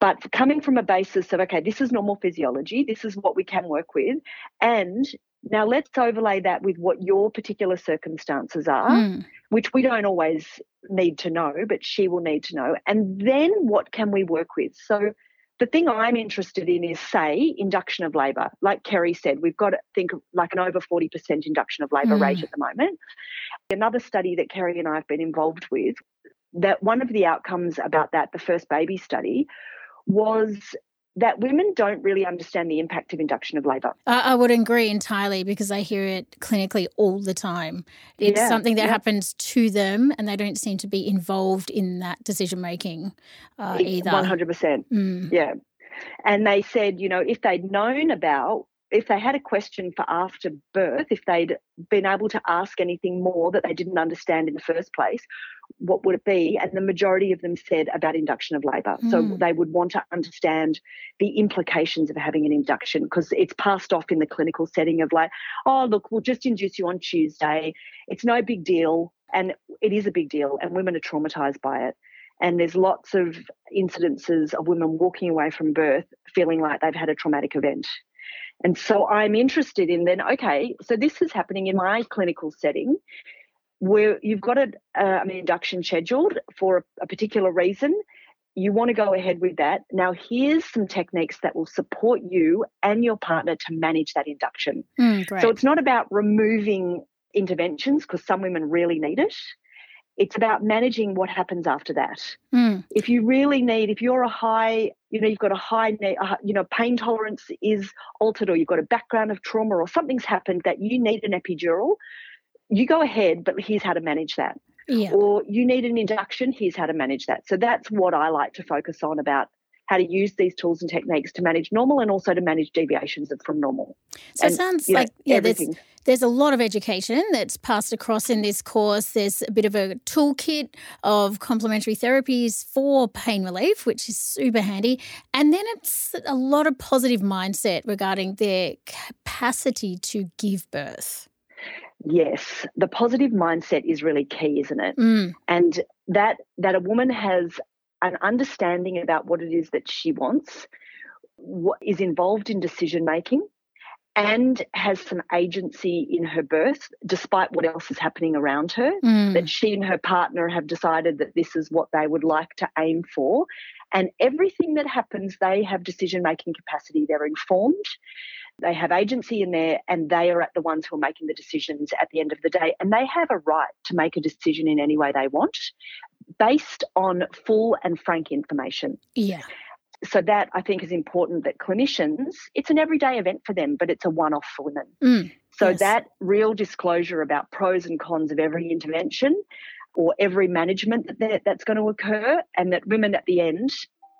But coming from a basis of, okay, this is normal physiology, this is what we can work with. And now let's overlay that with what your particular circumstances are, mm. Which we don't always need to know, but she will need to know. And then what can we work with? So the thing I'm interested in is, say, induction of labour. Like Kerry said, we've got to think of like an over 40% induction of labour mm. rate at the moment. Another study that Kerry and I have been involved with, that one of the outcomes about that, the first baby study, was that women don't really understand the impact of induction of labour. I would agree entirely because I hear it clinically all the time. It's yeah, something that yeah. happens to them and they don't seem to be involved in that decision making uh, either. 100%. Mm. Yeah. And they said, you know, if they'd known about if they had a question for after birth, if they'd been able to ask anything more that they didn't understand in the first place, what would it be? And the majority of them said about induction of labour. Mm. So hmm. they would want to understand the implications of having an induction because it's passed off in the clinical setting of like, oh, look, we'll just induce you on Tuesday. It's no big deal. And it is a big deal, and women are traumatized by it. And there's lots of incidences of women walking away from birth feeling like they've had a traumatic event. And so I'm interested in then, okay, so this is happening in my clinical setting where you've got a, uh, an induction scheduled for a, a particular reason. You want to go ahead with that. Now, here's some techniques that will support you and your partner to manage that induction. Mm, so it's not about removing interventions because some women really need it it's about managing what happens after that. Mm. If you really need, if you're a high, you know, you've got a high, you know, pain tolerance is altered, or you've got a background of trauma, or something's happened that you need an epidural, you go ahead, but here's how to manage that. Yeah. Or you need an induction, here's how to manage that. So that's what I like to focus on about how to use these tools and techniques to manage normal and also to manage deviations from normal. So and, it sounds like know, yeah, there's there's a lot of education that's passed across in this course. There's a bit of a toolkit of complementary therapies for pain relief, which is super handy. And then it's a lot of positive mindset regarding their capacity to give birth. Yes, the positive mindset is really key, isn't it? Mm. And that that a woman has an understanding about what it is that she wants, what is involved in decision making, and has some agency in her birth, despite what else is happening around her. Mm. That she and her partner have decided that this is what they would like to aim for. And everything that happens, they have decision making capacity. They're informed, they have agency in there, and they are at the ones who are making the decisions at the end of the day. And they have a right to make a decision in any way they want based on full and frank information. Yeah. So that I think is important that clinicians, it's an everyday event for them, but it's a one off for women. Mm, so yes. that real disclosure about pros and cons of every intervention or every management that that's going to occur, and that women at the end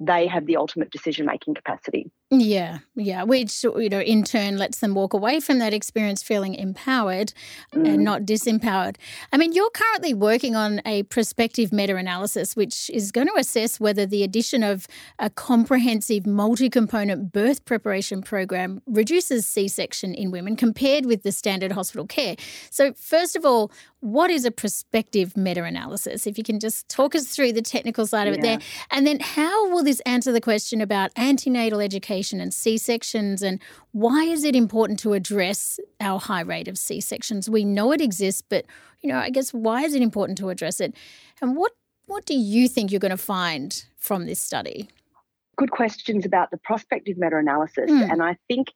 they have the ultimate decision making capacity. Yeah, yeah, which you know in turn lets them walk away from that experience feeling empowered mm. and not disempowered. I mean, you're currently working on a prospective meta-analysis which is going to assess whether the addition of a comprehensive multi-component birth preparation program reduces C-section in women compared with the standard hospital care. So, first of all, what is a prospective meta-analysis? If you can just talk us through the technical side of yeah. it there, and then how will this answer the question about antenatal education? And C sections, and why is it important to address our high rate of C sections? We know it exists, but you know, I guess why is it important to address it? And what what do you think you're going to find from this study? Good questions about the prospective meta-analysis, mm. and I think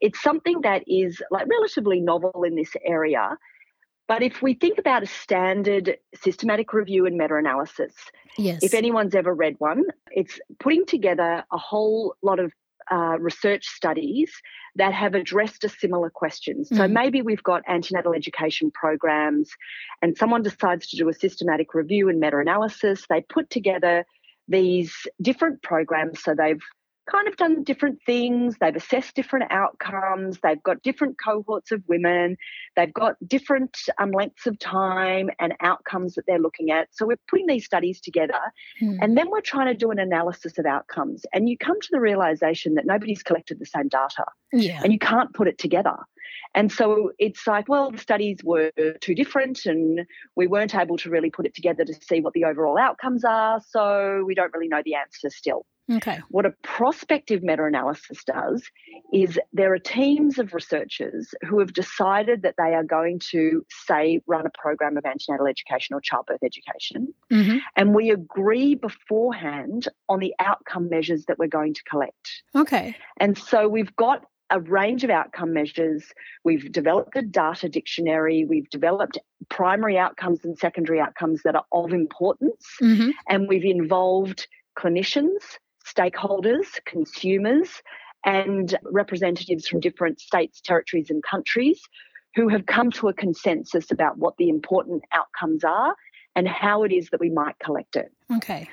it's something that is like relatively novel in this area. But if we think about a standard systematic review and meta analysis, yes. if anyone's ever read one, it's putting together a whole lot of uh, research studies that have addressed a similar question. So mm-hmm. maybe we've got antenatal education programs, and someone decides to do a systematic review and meta analysis. They put together these different programs. So they've kind of done different things. They've assessed different outcomes. They've got different cohorts of women. They've got different um, lengths of time and outcomes that they're looking at. So we're putting these studies together mm. and then we're trying to do an analysis of outcomes. And you come to the realization that nobody's collected the same data yeah. and you can't put it together. And so it's like, well, the studies were too different and we weren't able to really put it together to see what the overall outcomes are. So we don't really know the answer still. Okay. What a prospective meta analysis does is there are teams of researchers who have decided that they are going to, say, run a program of antenatal education or childbirth education. Mm-hmm. And we agree beforehand on the outcome measures that we're going to collect. Okay. And so we've got a range of outcome measures. We've developed a data dictionary. We've developed primary outcomes and secondary outcomes that are of importance. Mm-hmm. And we've involved clinicians, stakeholders, consumers, and representatives from different states, territories, and countries who have come to a consensus about what the important outcomes are and how it is that we might collect it. Okay.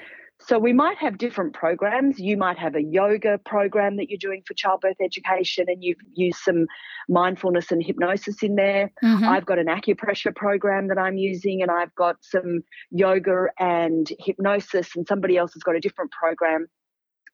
So we might have different programs. You might have a yoga program that you're doing for childbirth education and you've used some mindfulness and hypnosis in there. Mhm. I've got an acupressure program that I'm using and I've got some yoga and hypnosis and somebody else has got a different program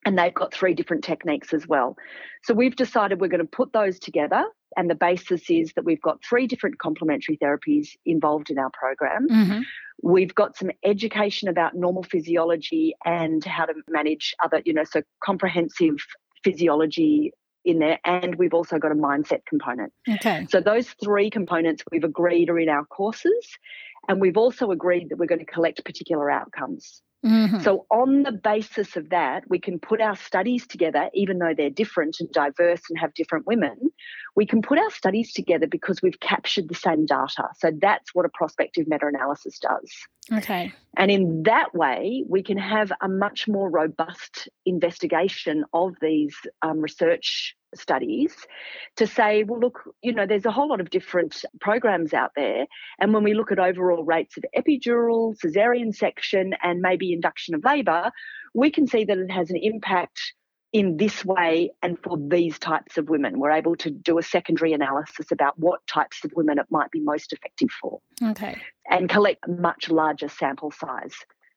and they've got three different techniques as well. So we've decided we're going to put those together and the basis is that we've got three different complementary therapies involved in our program. Mhm. We've got some education about normal physiology and how to manage other, you know, so comprehensive physiology in there. And we've also got a mindset component. Okay. So those three components we've agreed are in our courses. And we've also agreed that we're going to collect particular outcomes. Mhm. So, on the basis of that, we can put our studies together, even though they're different and diverse and have different women. We can put our studies together because we've captured the same data. So, that's what a prospective meta analysis does. Okay. And in that way, we can have a much more robust investigation of these um, research studies to say, well, look, you know, there's a whole lot of different programs out there. And when we look at overall rates of epidural, cesarean section, and maybe induction of labour, we can see that it has an impact in this way and for these types of women. We're able to do a secondary analysis about what types of women it might be most effective for Okay. and collect a much larger sample size.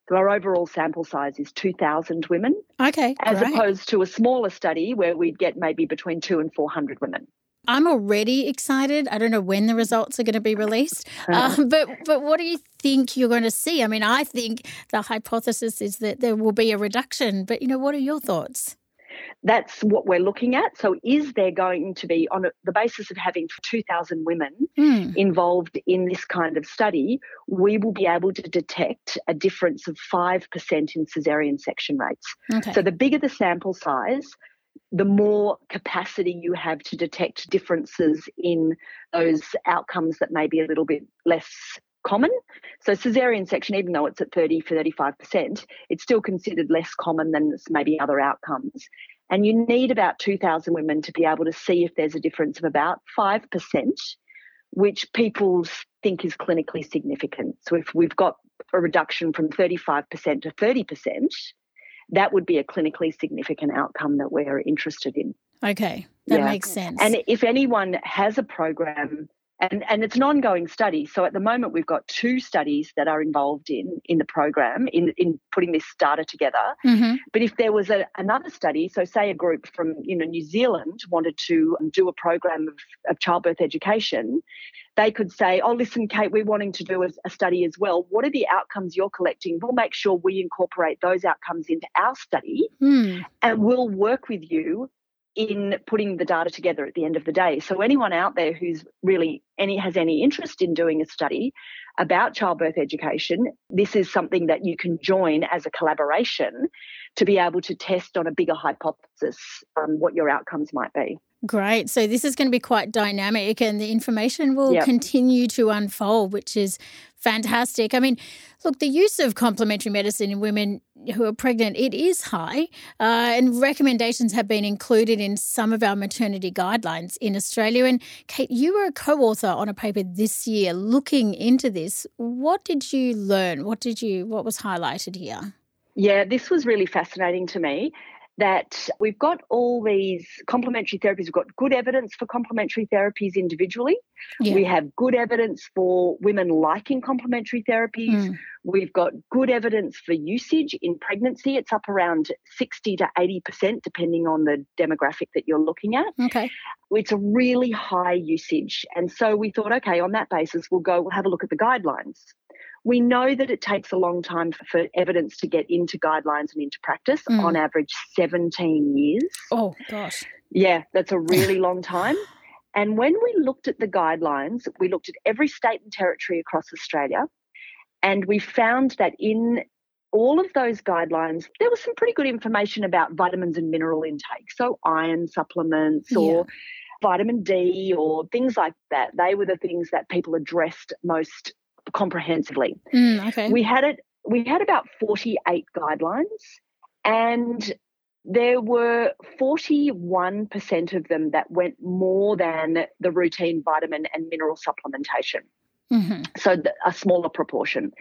So our overall sample size is 2,000 women, Okay. as great. opposed to a smaller study where we'd get maybe between two and 400 women. I'm already excited. I don't know when the results are going to be released, um, but but what do you think you're going to see? I mean, I think the hypothesis is that there will be a reduction, but you know, what are your thoughts? That's what we're looking at. So, is there going to be, on the basis of having 2,000 women Hmm. involved in this kind of study, we will be able to detect a difference of 5% in caesarean section rates. Okay. So the bigger the sample size, the more capacity you have to detect differences in those outcomes that may be a little bit less common. So cesarean section, even though it's at 30 for 35%, it's still considered less common than maybe other outcomes. And you need about 2,000 women to be able to see if there's a difference of about 5%, which people think is clinically significant. So if we've got a reduction from 35% to 30%, that would be a clinically significant outcome that we're interested in. okay. That Yeah. makes sense. And if anyone has a program, and, and it's an ongoing study. So at the moment, we've got two studies that are involved in, in the program, in, in putting this data together. hmm But if there was a, another study, so say a group from you know New Zealand wanted to do a program of, of childbirth education, they could say, "Oh, listen, Kate, we're wanting to do a, a study as well. What are the outcomes you're collecting? We'll make sure we incorporate those outcomes into our study, Hmm. and we'll work with you." In putting the data together at the end of the day. So anyone out there who's really any has any interest in doing a study about childbirth education, this is something that you can join as a collaboration to be able to test on a bigger hypothesis what your outcomes might be. Great. So this is going to be quite dynamic and the information will Yep. continue to unfold, which is fantastic. I mean, look, the use of complementary medicine in women who are pregnant, it is high. Uh, and recommendations have been included in some of our maternity guidelines in Australia. And Kate, you were a co-author on a paper this year looking into this. What did you learn? What did you what was highlighted here? Yeah, this was really fascinating to me. That we've got all these complementary therapies. We've got good evidence for complementary therapies individually. Yeah. We have good evidence for women liking complementary therapies. Mm. We've got good evidence for usage in pregnancy. It's up around 60 to 80%, depending on the demographic that you're looking at. Okay. It's a really high usage. And so we thought, okay, on that basis, we'll go, we'll have a look at the guidelines. We know that it takes a long time for evidence to get into guidelines and into practice, mm. on average 17 years. Oh, gosh. Yeah, that's a really long time. And when we looked at the guidelines, we looked at every state and territory across Australia, and we found that in all of those guidelines, there was some pretty good information about vitamins and mineral intake. So, iron supplements or yeah. vitamin D or things like that. They were the things that people addressed most comprehensively. Mm, okay. We had it. We had about forty-eight guidelines, and there were 41% of them that went more than the routine vitamin and mineral supplementation. Mm-hmm. So a smaller proportion.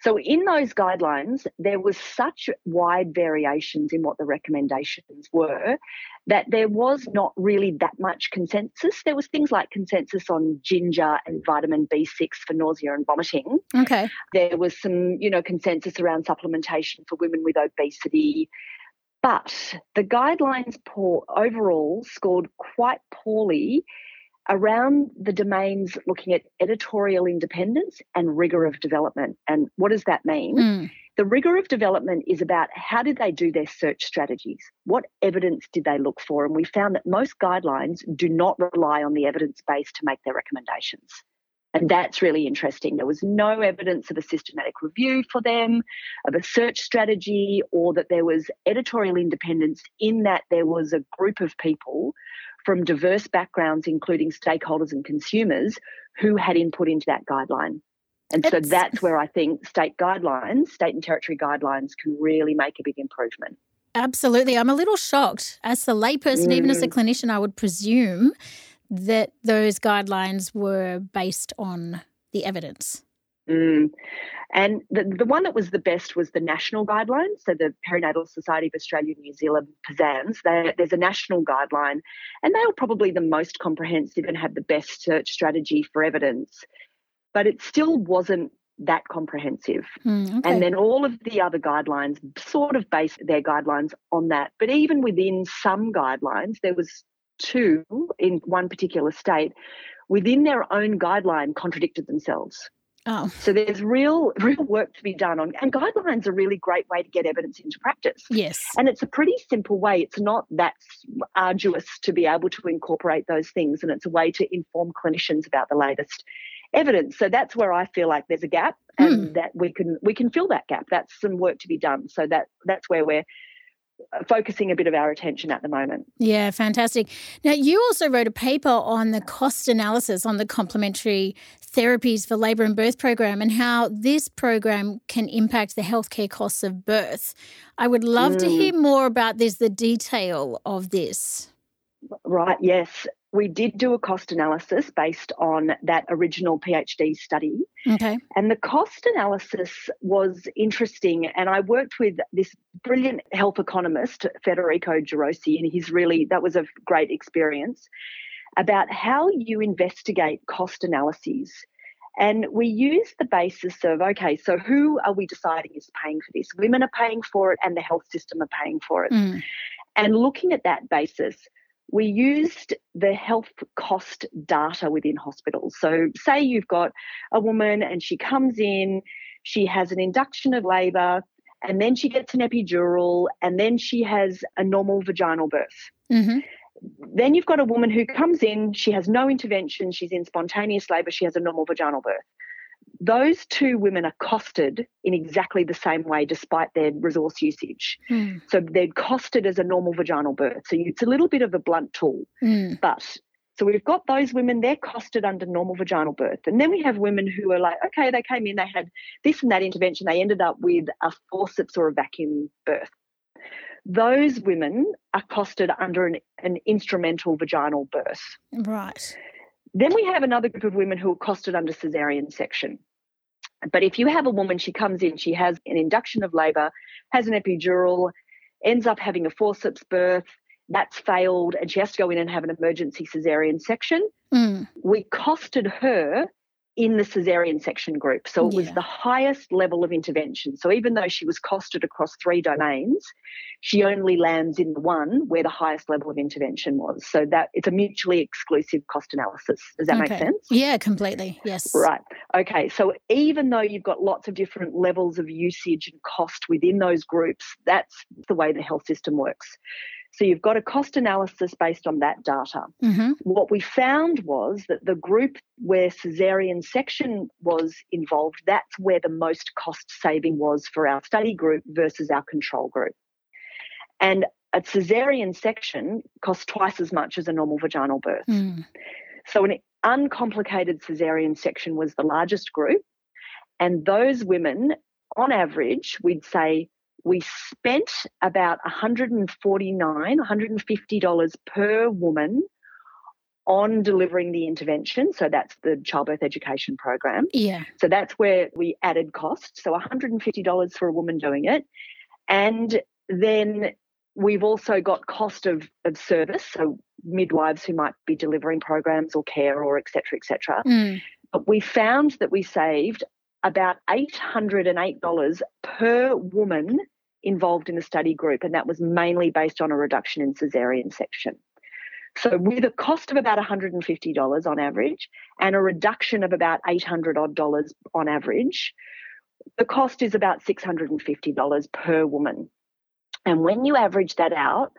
So in those guidelines, there was such wide variations in what the recommendations were that there was not really that much consensus. There was things like consensus on ginger and vitamin B6 for nausea and vomiting. Okay. There was some, you know, consensus around supplementation for women with obesity. But the guidelines poor, overall scored quite poorly around the domains looking at editorial independence and rigor of development. And what does that mean? Mm. The rigor of development is about how did they do their search strategies? What evidence did they look for? And we found that most guidelines do not rely on the evidence base to make their recommendations. And that's really interesting. There was no evidence of a systematic review for them, of a search strategy, or that there was editorial independence in that there was a group of people from diverse backgrounds, including stakeholders and consumers, who had input into that guideline. And so that's where I think state guidelines, state and territory guidelines, can really make a big improvement. Absolutely. I'm a little shocked. As a layperson, mm. even as a mm. clinician, I would presume that those guidelines were based on the evidence. Mm. And the, the one that was the best was the national guidelines. So the Perinatal Society of Australia and New Zealand, PSANZ, there's a national guideline, and they were probably the most comprehensive and had the best search strategy for evidence. But it still wasn't that comprehensive. Mm, okay. And then all of the other guidelines sort of based their guidelines on that. But even within some guidelines, there was two in one particular state within their own guideline contradicted themselves. Oh. So there's real real work to be done on and guidelines are a really great way to get evidence into practice. Yes. And it's a pretty simple way. It's not that arduous to be able to incorporate those things and it's a way to inform clinicians about the latest evidence. So that's where I feel like there's a gap and mm. that we can we can fill that gap. That's some work to be done. So that that's where we're focusing a bit of our attention at the moment. Yeah, fantastic. Now, you also wrote a paper on the cost analysis on the complementary therapies for labour and birth program and how this program can impact the healthcare costs of birth. I would love mm. to hear more about this, the detail of this. Right, yes we did do a cost analysis based on that original PhD study. Okay. And the cost analysis was interesting. And I worked with this brilliant health economist, Federico Girosi, and he's really, that was a great experience about how you investigate cost analyses. And we use the basis of okay, so who are we deciding is paying for this? Women are paying for it, and the health system are paying for it. Mm. And looking at that basis, we used the health cost data within hospitals. So, say you've got a woman and she comes in, she has an induction of labour, and then she gets an epidural, and then she has a normal vaginal birth. Mm-hmm. Then you've got a woman who comes in, she has no intervention, she's in spontaneous labour, she has a normal vaginal birth those two women are costed in exactly the same way despite their resource usage. Mm. So they're costed as a normal vaginal birth. So it's a little bit of a blunt tool. Mm. But so we've got those women, they're costed under normal vaginal birth. And then we have women who are like, okay, they came in, they had this and that intervention, they ended up with a forceps or a vacuum birth. Those women are costed under an, an instrumental vaginal birth. Right. Then we have another group of women who are costed under cesarean section. But if you have a woman, she comes in, she has an induction of labor, has an epidural, ends up having a forceps birth. That's failed, and she has to go in and have an emergency cesarean section. Mm. We costed her in the cesarean section group. So it was the highest level of intervention. So even though she was costed across three domains, she only lands in the one where the highest level of intervention was. So that it's a mutually exclusive cost analysis. Does that make sense? Yeah, completely. Yes. Right. Okay. So even though you've got lots of different levels of usage and cost within those groups, that's the way the health system works. So you've got a cost analysis based on that data. hmm What we found was that the group where cesarean section was involved, that's where the most cost saving was for our study group versus our control group. And a cesarean section costs twice as much as a normal vaginal birth. Mm. So an uncomplicated cesarean section was the largest group. And those women, on average, we'd say we spent about 149, $150 per woman on delivering the intervention. So that's the childbirth education program. Yeah. So that's where we added cost. So $150 for a woman doing it. And then we've also got cost of, of service. So midwives who might be delivering programs or care or et cetera, et cetera. Mm. But we found that we saved about $808 per woman involved in the study group. And that was mainly based on a reduction in cesarean section. So with a cost of about $150 on average and a reduction of about 800 odd dollars on average, the cost is about $650 per woman. And when you average that out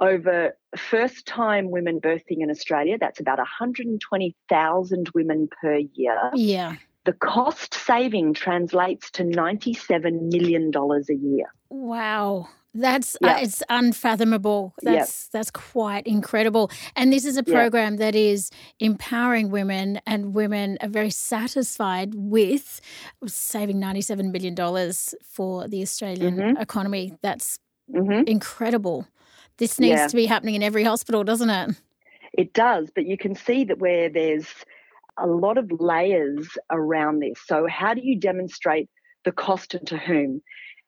over first time women birthing in Australia, that's about 120,000 women per year. Yeah. The cost saving translates to $97 million a year. Wow. That's Yeah. uh, it's unfathomable. That's that's quite incredible. And this is a program that is empowering women and women are very satisfied with saving 97 million dollars for the Australian Mhm. economy. That's hmm incredible. This needs Yeah. to be happening in every hospital, doesn't it? It does, but you can see that where there's a lot of layers around this. So, how do you demonstrate the cost and to whom?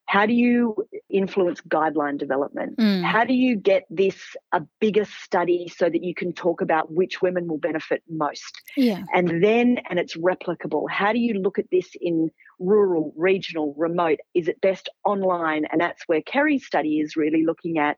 How do you influence guideline development? Mm. How do you get this a bigger study so that you can talk about which women will benefit most? Yeah. And then, and it's replicable. How do you look at this in rural, regional, remote? Is it best online? And that's where Kerry's study is really looking at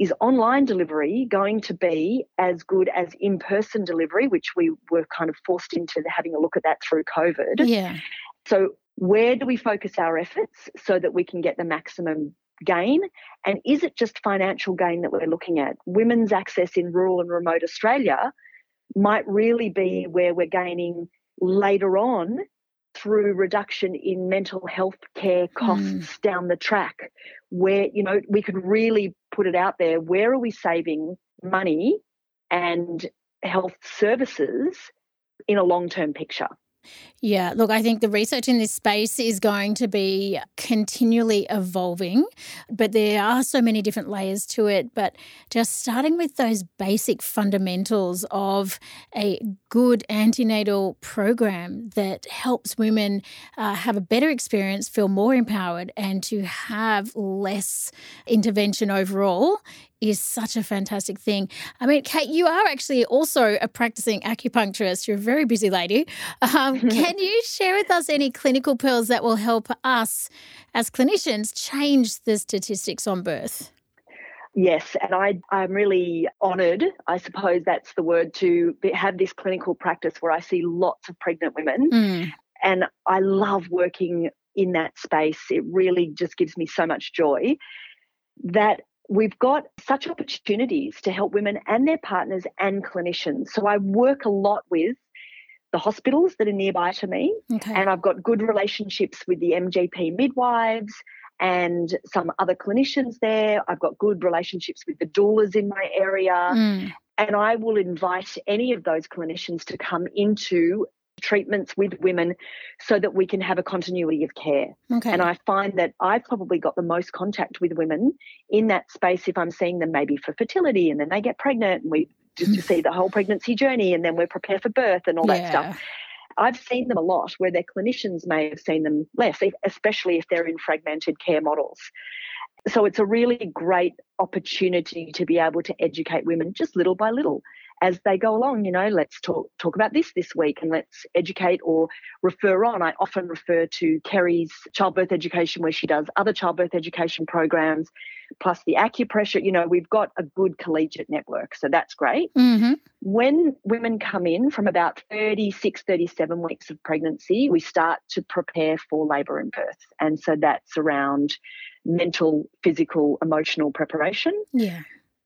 is online delivery going to be as good as in person delivery, which we were kind of forced into having a look at that through COVID? Yeah. So, where do we focus our efforts so that we can get the maximum gain? And is it just financial gain that we're looking at? Women's access in rural and remote Australia might really be where we're gaining later on through reduction in mental health care costs mm. down the track where you know we could really put it out there where are we saving money and health services in a long-term picture Yeah, look, I think the research in this space is going to be continually evolving, but there are so many different layers to it. But just starting with those basic fundamentals of a good antenatal program that helps women uh, have a better experience, feel more empowered, and to have less intervention overall is such a fantastic thing. I mean, Kate, you are actually also a practicing acupuncturist. You're a very busy lady. Um, can you share with us any clinical pearls that will help us as clinicians change the statistics on birth? Yes, and I, I'm really honoured, I suppose that's the word, to have this clinical practice where I see lots of pregnant women. Mm, And I love working in that space. It really just gives me so much joy that we've got such opportunities to help women and their partners and clinicians. So I work a lot with the hospitals that are nearby to me, okay. and I've got good relationships with the MGP midwives and some other clinicians there. I've got good relationships with the doulas in my area. Mm, And I will invite any of those clinicians to come into treatments with women so that we can have a continuity of care. okay. And I find that I've probably got the most contact with women in that space if I'm seeing them maybe for fertility and then they get pregnant and we just to see the whole pregnancy journey and then we're prepared for birth and all that stuff. I've seen them a lot where their clinicians may have seen them less, especially if they're in fragmented care models. So it's a really great opportunity to be able to educate women just little by little as they go along. You know, let's talk talk about this this week and let's educate or refer on. I often refer to Kerry's childbirth education where she does other childbirth education programs, plus the acupressure. You know, we've got a good collegiate network, so that's great. Mm-hmm. When women come in from about 36, 37 weeks of pregnancy, we start to prepare for labour and birth, and so that's around mental, physical, emotional preparation. Yeah.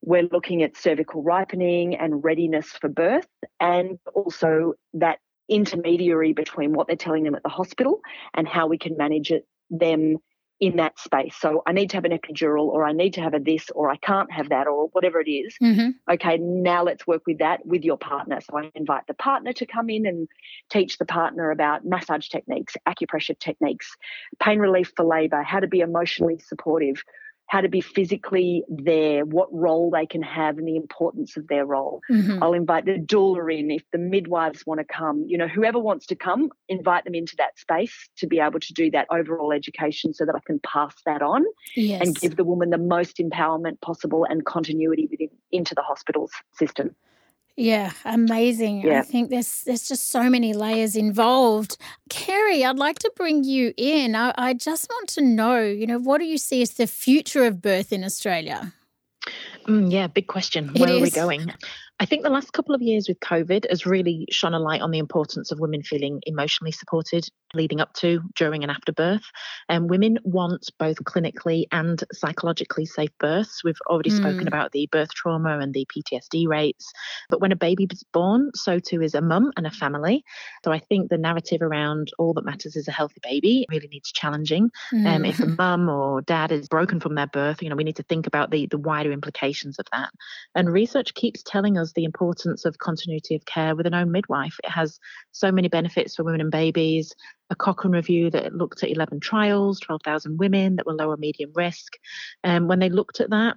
We're looking at cervical ripening and readiness for birth, and also that intermediary between what they're telling them at the hospital and how we can manage it them in that space. So I need to have an epidural, or I need to have a this, or I can't have that, or whatever it is. Mm-hmm. Okay, now let's work with that with your partner. So I invite the partner to come in and teach the partner about massage techniques, acupressure techniques, pain relief for labor, how to be emotionally supportive, how to be physically there, what role they can have, and the importance of their role. Mm-hmm. I'll invite the doula in if the midwives want to come. You know, whoever wants to come, invite them into that space to be able to do that overall education so that I can pass that on Yes. and give the woman the most empowerment possible and continuity within into the hospital system. Yeah, amazing. I think there's there's just so many layers involved. Kerry, I'd like to bring you in. I, I just want to know, you know, what do you see as the future of birth in Australia? Mm, yeah, big question. It Where are we going? I think the last couple of years with COVID has really shone a light on the importance of women feeling emotionally supported leading up to, during, and after birth. And women want both clinically and psychologically safe births. We've already Mm. spoken about the birth trauma and the PTSD rates. But when a baby is born, so too is a mum and a family. So I think the narrative around all that matters is a healthy baby really needs challenging. Um, if a Mm. mum or dad is broken from their birth, you know, we need to think about the, the wider implications of that. And research keeps telling us the importance of continuity of care with an own midwife. It has so many benefits for women and babies. A Cochrane review that looked at 11 trials, 12,000 women that were lower medium risk. And when they looked at that,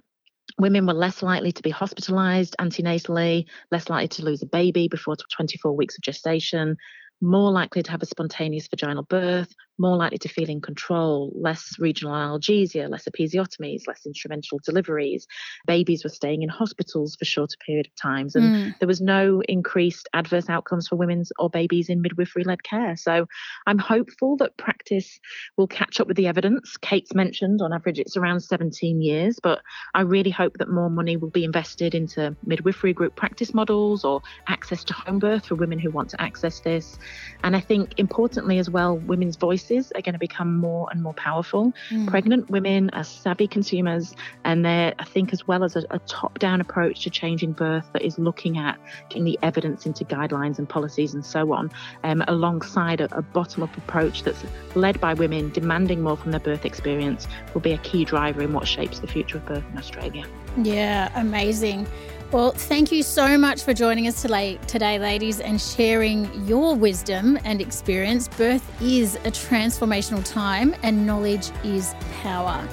women were less likely to be hospitalized antenatally, less likely to lose a baby before 24 weeks of gestation, more likely to have a spontaneous vaginal birth, more likely to feel in control, less regional analgesia, less episiotomies, less instrumental deliveries. Babies were staying in hospitals for shorter period of times, and Mm. there was no increased adverse outcomes for women or babies in midwifery led care. So I'm hopeful that practice will catch up with the evidence. Kate's mentioned on average it's around 17 years, but I really hope that more money will be invested into midwifery group practice models or access to home birth for women who want to access this. And I think importantly as well, women's voices are going to become more and more powerful. Mm. Pregnant women are savvy consumers, and they're, I think, as well as a, a top down approach to changing birth that is looking at getting the evidence into guidelines and policies and so on, um, alongside a, a bottom up approach that's led by women demanding more from their birth experience, will be a key driver in what shapes the future of birth in Australia. Yeah, amazing. Well, thank you so much for joining us today, ladies, and sharing your wisdom and experience. Birth is a transformational time, and knowledge is power.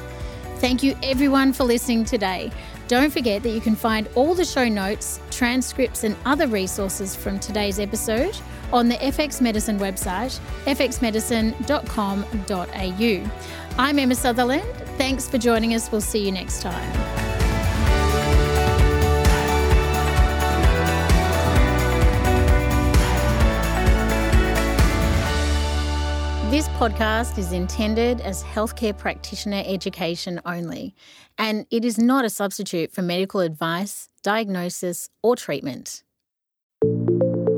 Thank you, everyone, for listening today. Don't forget that you can find all the show notes, transcripts, and other resources from today's episode on the FX Medicine website, fxmedicine.com.au. I'm Emma Sutherland. Thanks for joining us. We'll see you next time. This podcast is intended as healthcare practitioner education only, and it is not a substitute for medical advice, diagnosis, or treatment.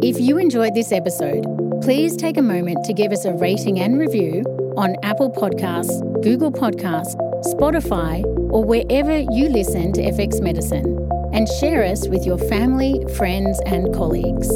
If you enjoyed this episode, please take a moment to give us a rating and review on Apple Podcasts, Google Podcasts, Spotify, or wherever you listen to FX Medicine, and share us with your family, friends, and colleagues.